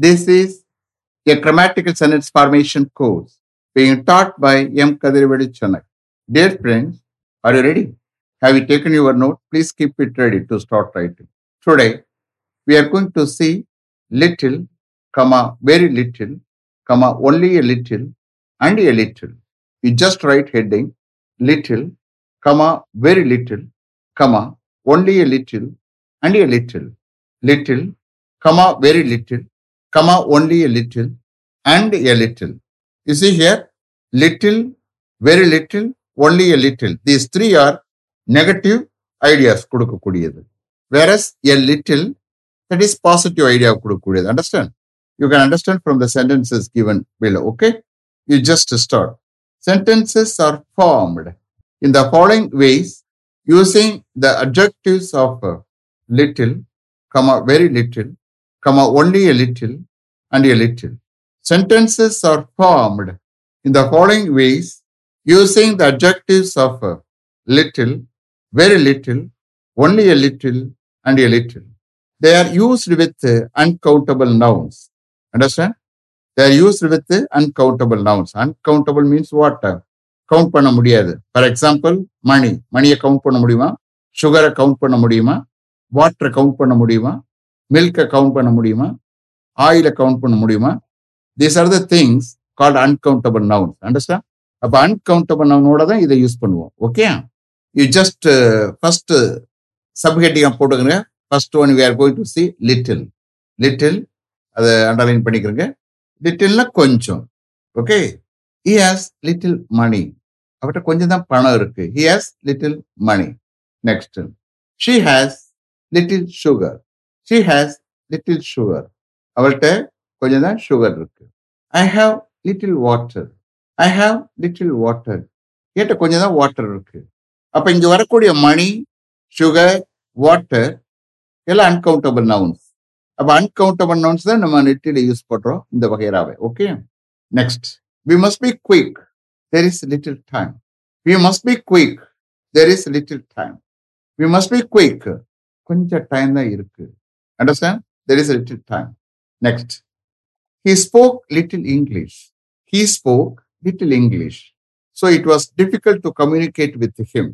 This is a grammatical sentence formation course being taught by M. Kadirvedi Chennai. Dear friends, are you ready? Have you taken your note? Please keep it ready to start writing. Today, we are going to see little, comma, very little, comma, only a little, and a little. You just write heading, little, comma, very little, comma, only a little, and a little. Little, comma, very little, comma, only a little, and a little. You see here, little, very little, only a little. These three are negative ideas கொடுக்கக்கூடியது whereas a little that is positive idea கொடுக்கக்கூடியது understand you can understand from the sentences given below okay you just start sentences are formed in the following ways using the adjectives of uh, little comma very little comma only a little and a little sentences are formed in the following ways using the adjectives of uh, little very little, only a little, and a little. They are used with uh, uncountable nouns. Understand? They are used with uh, uncountable nouns. Uncountable means what? Count பண்ண முடியாது for example money மணியை count பண்ண முடியுமா சுகரை count பண்ண முடியுமா வாட்டரை count பண்ண முடியுமா மில்கை கவுண்ட் பண்ண முடியுமா ஆயில கவுண்ட் பண்ண முடியுமா? These are the things called uncountable noun understand அப்போ அன்கவுண்டபிள் நவுனோட தான் இதை யூஸ் பண்ணுவோம். ஓகே யூ ஜஸ்ட் ஃபர்ஸ்ட் சப்ஹெட்டிங்காக போட்டுக்கிறங்க first one we are going to see little little அதை அண்டர்லைன் பண்ணிக்கிறங்க லிட்டில்னா கொஞ்சம். Okay he has little money அவர்கிட்ட கொஞ்சம் தான் பணம் இருக்கு. He has little money next she has little sugar she has little sugar அவள்கிட்ட கொஞ்சம் தான் சுகர் இருக்கு. I have little water I have little water கேட்ட கொஞ்சம் தான் வாட்டர் இருக்கு. அப்ப இங்க வரக்கூடிய மணி சுகர் வாட்டர் எல்லாம் அன்கவுண்டபிள் நவுன்ஸ் அப்ப அன்கவுண்டபிள் நவுன்ஸ் தான் நம்ம நெட்டில யூஸ் பண்றோம் இந்த வகைராவை okay next we must be quick there is little time we must be quick there is little time we must be quick கொஞ்சம் டைம் தான் இருக்கு. Understand there is little time next he spoke little English he spoke little English so it was difficult to communicate with him.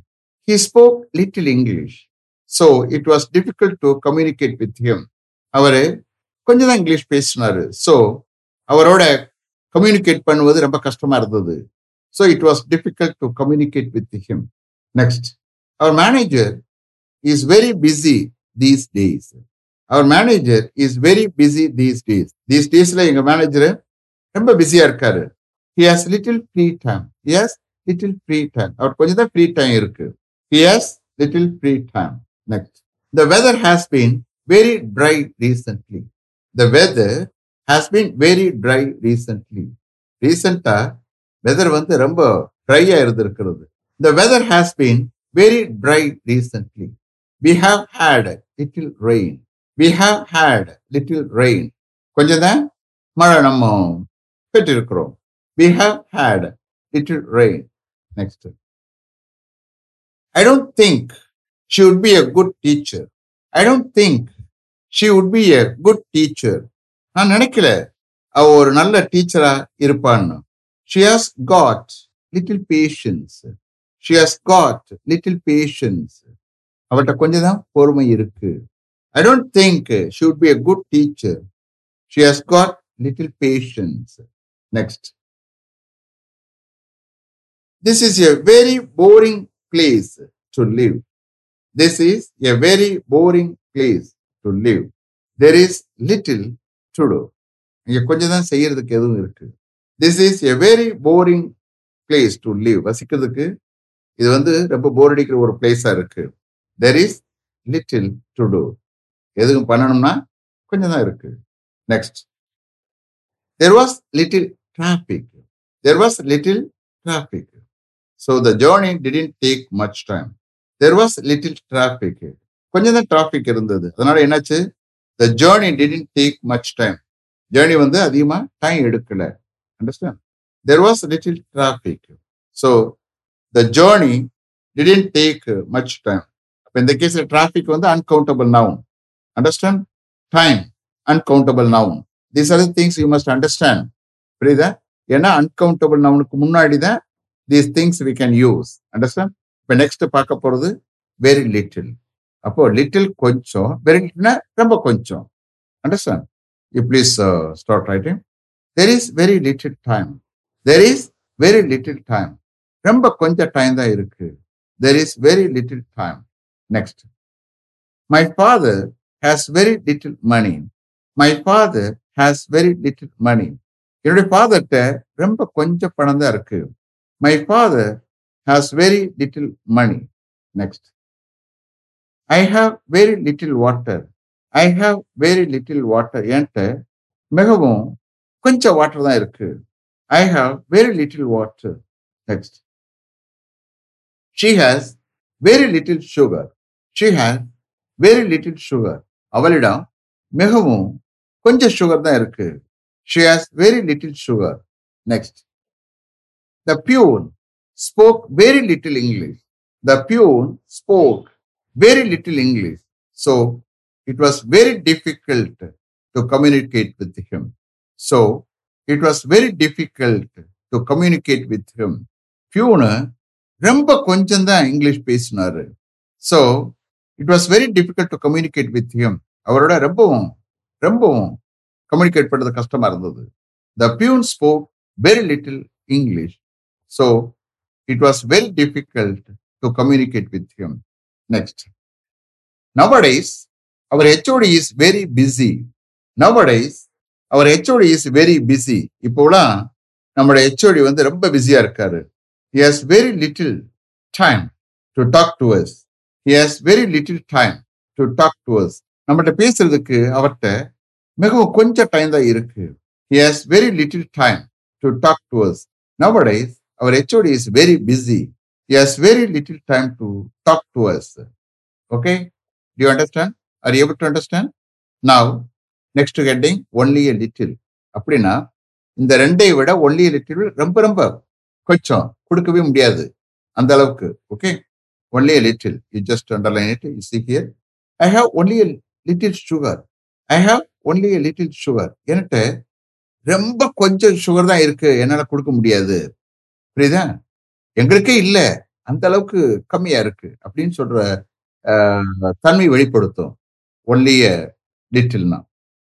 He spoke little English, so it was difficult to communicate with him. அவரு கொஞ்சம் தான் English பேசினாரு. So அவரோட communicate பண்ணுவது ரொம்ப கஷ்டமா இருந்தது. So it was difficult to communicate with him next our manager is very busy these days our manager is very busy these days these டேஸ்ல எங்க மேனேஜர் ரொம்ப பிஸியா இருக்காரு he has little free time has little free time அவர் கொஞ்சம் தான் free time இருக்கு he has little free time next the weather has been very dry recently the weather has been very dry recently ரீசண்டா weather வந்து ரொம்ப ட்ரையா இருந்திருக்கிறது the weather has been very dry recently we have had little rain we have had little rain கொஞ்சம் தான் மழை நம்ம பெற்றிருக்கிறோம் we have had little rain next I don't think she would be a good teacher I don't think she would be a good teacher நான் நினைக்கல அவ ஒரு நல்ல டீச்சரா இருப்பான்னு she has got little patience she has got little patience அவட்ட கொஞ்சம் தான் பொறுமை இருக்கு I don't think she would be a good teacher. She has got little patience. Next. This is a very boring place to live. This is a very boring place to live. There is little to do. இங்க கொஞ்சம் தான் செய்யறதுக்கு எதுவும் இருக்கு this is a very boring place to live வசிக்கிறதுக்கு இது வந்து ரொம்ப bore அடிக்கிற ஒரு பிளேஸா இருக்கு there is little to do எதுவும் பண்ணணும்னா கொஞ்சம் தான் இருக்கு. Next there was little traffic there was little traffic so the journey didn't take much time there was little traffic கொஞ்சம் தான் டிராபிக் இருந்தது. அதனால என்னாச்சு? The journey didn't take much time journey வந்து அதிகமா டைம் எடுக்கல. Understand there was little traffic so the journey didn't take much time அப்போ இந்த கேஸ்ல டிராபிக் வந்து uncountable noun understand time uncountable noun these are things you must understand புரியுதா? ஏன்னா uncountable நவுனுக்கு முன்னாடி தான் these things we can use understand இப்போ நெக்ஸ்ட் பார்க்க போறது வெரி லிட்டில் அப்போ லிட்டில் கொஞ்சம் வெரி லிட்டில்னா ரொம்ப கொஞ்சம். Understand you please start writing there is very little time there is very little time ரொம்ப கொஞ்சம் டைம் தான் இருக்கு. There is very little time next my father has very little money my father has very little money என்னுடைய ஃபாதர்கிட்ட ரொம்ப கொஞ்சம் பணம் தான் இருக்கு. My father has very little money next I have very little water I have very little water என்கிட்ட மிகவும் கொஞ்சம் வாட்டர் தான் இருக்கு. I have very little water next she has very little sugar she has very little sugar அவளிடம் மிகவும் கொஞ்சம் sugar தான் இருக்கு she has very little sugar next the peon spoke very little English the peon spoke very little English so it was very difficult to communicate with him. So it was very difficult to communicate with him. Peon ரொம்ப கொஞ்சம் தான் English பேசினாரு so it was very difficult to communicate with him அவரோட ரொம்பவும் ரொம்பவும் communicate பண்ணுறது கஷ்டமா இருந்தது. The peon spoke very little English so it was very difficult to communicate with him next nowadays our HOD is very busy nowadays our HOD is very busy இப்போலாம் நம்மளோட HOD வந்து ரொம்ப பிஸியா இருக்காரு. He has very little time to talk to us he has very little time to talk to us நம்மகிட்ட பேசுறதுக்கு அவர்கிட்ட மிகவும் கொஞ்சம் டைம் தான் இருக்கு he has very little time to talk to us nowadays our HOD is very busy he has very little time to talk to us okay to understand are able to understand now next getting only a little அப்படின்னா இந்த ரெண்டை விட only little ரொம்ப ரொம்ப கொஞ்சம் கொடுக்கவே முடியாது அந்த அளவுக்கு okay only little you just underline it is see here I have only little sugar I have only little sugar என்கிட்ட ரொம்ப கொஞ்சம் சுகர் தான் இருக்கு. என்னால் கொடுக்க முடியாது. புரியுதா? எங்களுக்கே இல்லை. அந்த அளவுக்கு கம்மியா இருக்கு. அப்படின்னு சொல்ற தன்மை வெளிப்படுத்தும். Only லிட்டில்னா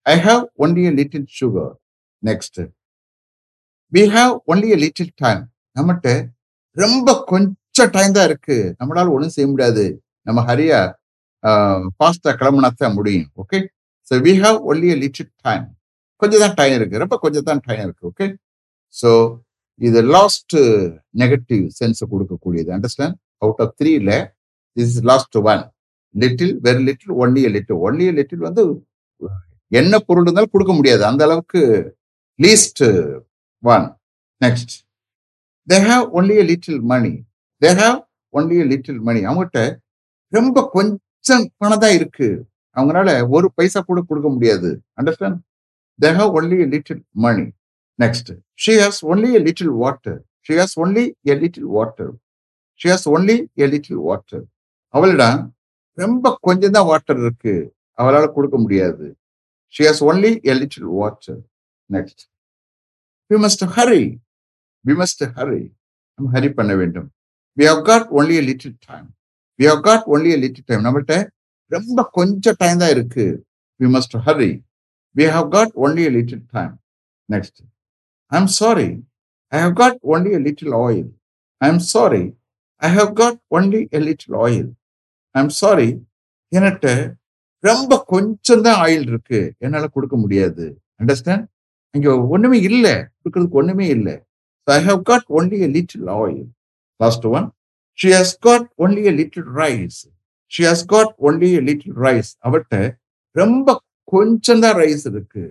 I have only little sugar next we have only little time நம்மகிட்ட ரொம்ப கொஞ்சம் டைம் தான் இருக்கு. நம்மளால ஒன்றும் செய்ய முடியாது. நம்ம ஹரியா ஃபாஸ்டா கிளம்புனா தான் முடியும். Okay so we have only little time கொஞ்சம் தான் டைம் இருக்கு. ரொம்ப கொஞ்சம் தான் டைம் இருக்கு. ஓகே ஸோ இது லாஸ்ட் நெகட்டிவ் சென்ஸ் கொடுக்கக்கூடியது. அண்டர்ஸ்டாண்ட் அவுட் ஆஃப் த்ரீல is last one little very little only little only little வந்து என்ன பொருள் இருந்தாலும் கொடுக்க முடியாது. அந்த அளவுக்கு least one next they have only little money they have only little money அவங்ககிட்ட ரொம்ப கொஞ்சம் பணம் தான் இருக்கு. அவங்களால ஒரு பைசா கூட கொடுக்க முடியாது. Understand they have only little money next she has only a little water she has only a little water she has only a little water அவளிடம் ரொம்ப கொஞ்சம் தான் வாட்டர் இருக்கு. அவளால கொடுக்க முடியாது. She has only a little water next we must hurry we must hurry நம்ம hurry பண்ண வேண்டும். We have got only a little time we have got only a little time நம்மள்கிட்ட ரொம்ப கொஞ்சம் டைம் தான் இருக்கு. We must hurry we have got only a little time next I am sorry I have got only a little oil I am sorry I have got only a little oil I am sorry என்கிட்ட ரொம்ப கொஞ்சம் தான் oil இருக்கு. என்னால கொடுக்க முடியாது. Understand இங்க ஒண்ணுமே இல்லை. கொடுக்கறதுக்கு ஒண்ணுமே இல்லை. I have got only a little oil last one she has got only a little rice she has got only a little rice அவட்ட ரொம்ப கொஞ்சம் தான் ரைஸ் இருக்கு.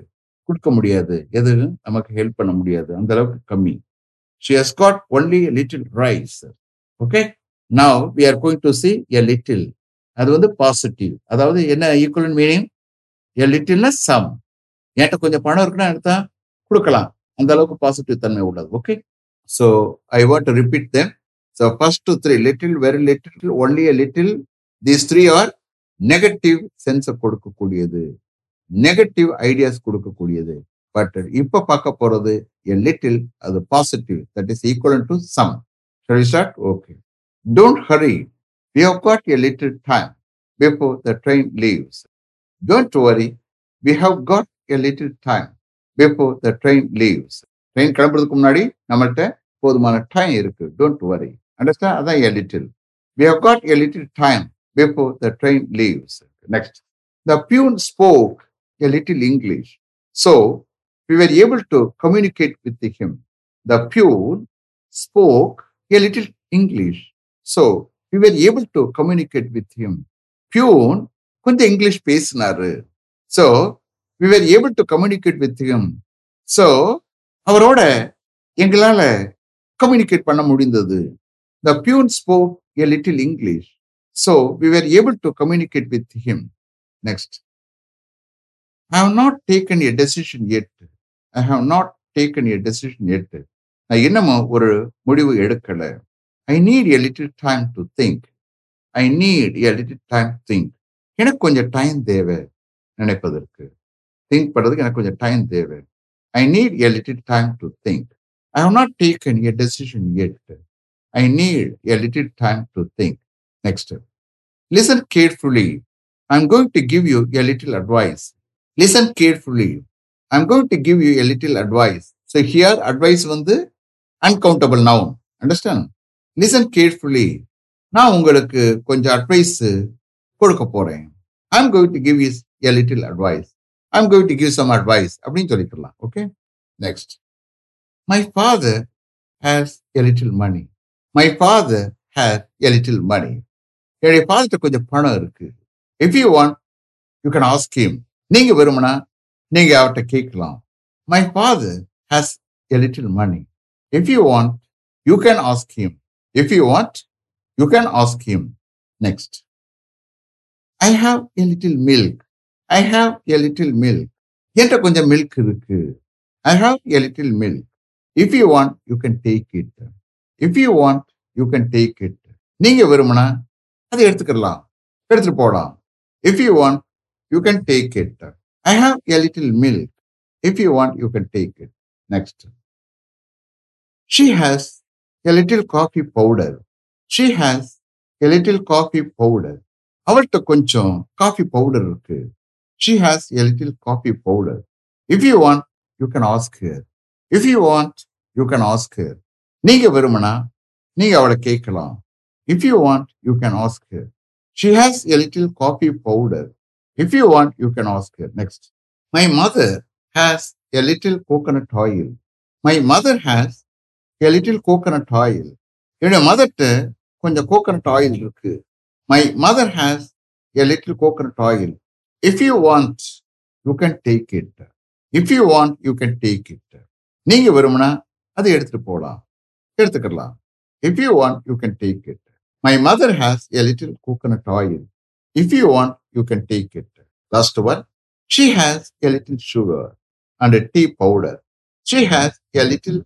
கொடுக்க முடியாது. எது நமக்கு ஹெல்ப் பண்ண முடியாது. அந்த அளவுக்கு கம்மி. She has got only a little rice okay now we are going to see a little அது வந்து பாசிட்டிவ் அதாவது என்ன ஈக்குவல் மீனிங் எ லிட்டில்னா சம் என்கிட்ட கொஞ்சம் பணம் இருக்குன்னா எடுத்தா கொடுக்கலாம். அந்த அளவுக்கு பாசிட்டிவ் தன்மை உள்ளது. Okay so I want to repeat then So first to three little very little, only a little these three are negative சென்ஸை கொடுக்கக்கூடியது. நெகட்டிவ் ஐடியாஸ் கொடுக்கக்கூடியது. பட் இப்ப பார்க்க போறது எ லிட்டில் அது positive that is equal to some start okay don't hurry we have got a little time before the train leaves don't leaves. We have got a little time before the train leaves train கிளம்புறதுக்கு முன்னாடி நம்மள்கிட்ட போதுமான time இருக்கு. Don't வரி understand அதான் a little we have got a little time before the train leaves next the peon spoke a little english so we were able to communicate with him the peon spoke a little english so we were able to communicate with him peon கொஞ்சம் English பேசினாரு so we were able to communicate with him so அவரோட எங்களால communicate பண்ண முடிந்தது the peon spoke a little english so we were able to communicate with him. Next. I have not taken a decision yet. I have not taken a decision நான் இன்னமும் ஒரு முடிவு எடுக்கலை. I need a little time to think I need a little time think எனக்கு கொஞ்சம் time தேவை நினைப்பதற்கு. Think பண்ணுறதுக்கு எனக்கு கொஞ்சம் டைம் தேவை. I need a little time to think I have not taken a decision yet I need a little time to think next listen carefully I am going to give you a little advice listen carefully I am going to give you a little advice so here advice வந்து uncountable noun understand listen carefully நான் உங்களுக்கு கொஞ்சம் advice கொடுக்க போறேன். I am going to give is a little advice I am going to give some advice அப்படின்னு சொல்லிக்கலாம். Okay next my father has a little money my father has a little money என்னுடைய ஃபாதர்கிட்ட கொஞ்சம் பணம் இருக்கு. If you want you can ask him நீங்க விரும்பினா நீங்க அவர்கிட்ட கேட்கலாம். My father has a little money if you want you can ask him if you want you can ask him next I have a little milk I have a little milk என்கிட்ட கொஞ்சம் milk இருக்கு. I have a little milk if you want you can take it if you want you can take it நீங்க விரும்பினா அதை எடுத்துக்கலாம் எடுத்துட்டு போகலாம். If you want you can take it I have a little milk if you want you can take it next she has a little coffee powder she has a little coffee powder அவள்கிட்ட கொஞ்சம் coffee powder இருக்கு. She has a little coffee powder if you want you can ask her if you want you can ask her நீங்க விரும்பினா நீங்க அவளை கேட்கலாம். If you want you can ask her she has a little coffee powder if you want you can ask her next my mother has a little coconut oil my mother has a little coconut oil என்னுடைய மதர்கிட்ட கொஞ்சம் coconut oil இருக்கு. My mother has a little coconut oil if you want you can take it if you want you can take it நீங்க விரும்பினா அதை எடுத்துட்டு போகலாம் எடுத்துக்கலாம் if you want you can take it my mother has a little coconut oil if you want you can take it last one she has a little sugar and tea powder she has a little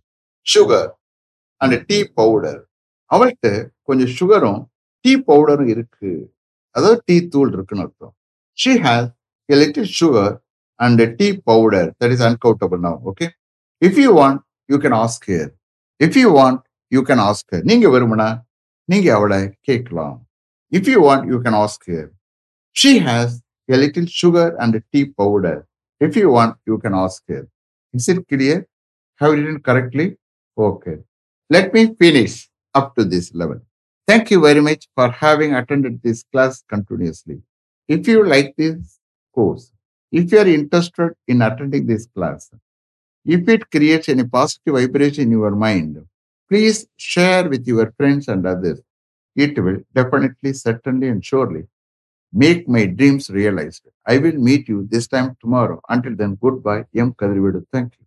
sugar and tea powder அவள்கிட்ட கொஞ்சம் சுகரும் tea பவுடரும் இருக்கு. அதாவது tea தூள் இருக்குன்னு அர்த்தம். She has a little sugar and tea powder that is uncountable now okay if you want you can ask her if you want you can ask her நீங்க விரும்பினா நீங்க அவளை கேட்கலாம் if you want you can ask here she has a little sugar and tea powder if you want you can ask here is it clear how written correctly okay let me finish up to this level. Thank you very much for having attended this class continuously. If you like this course, if you are interested in attending this class, if it creates any positive vibration in your mind, please share with your friends and others. It will definitely, certainly, and surely make my dreams realized. I will meet you this time tomorrow. Until then, goodbye. M. Kadrivedu. Thank you.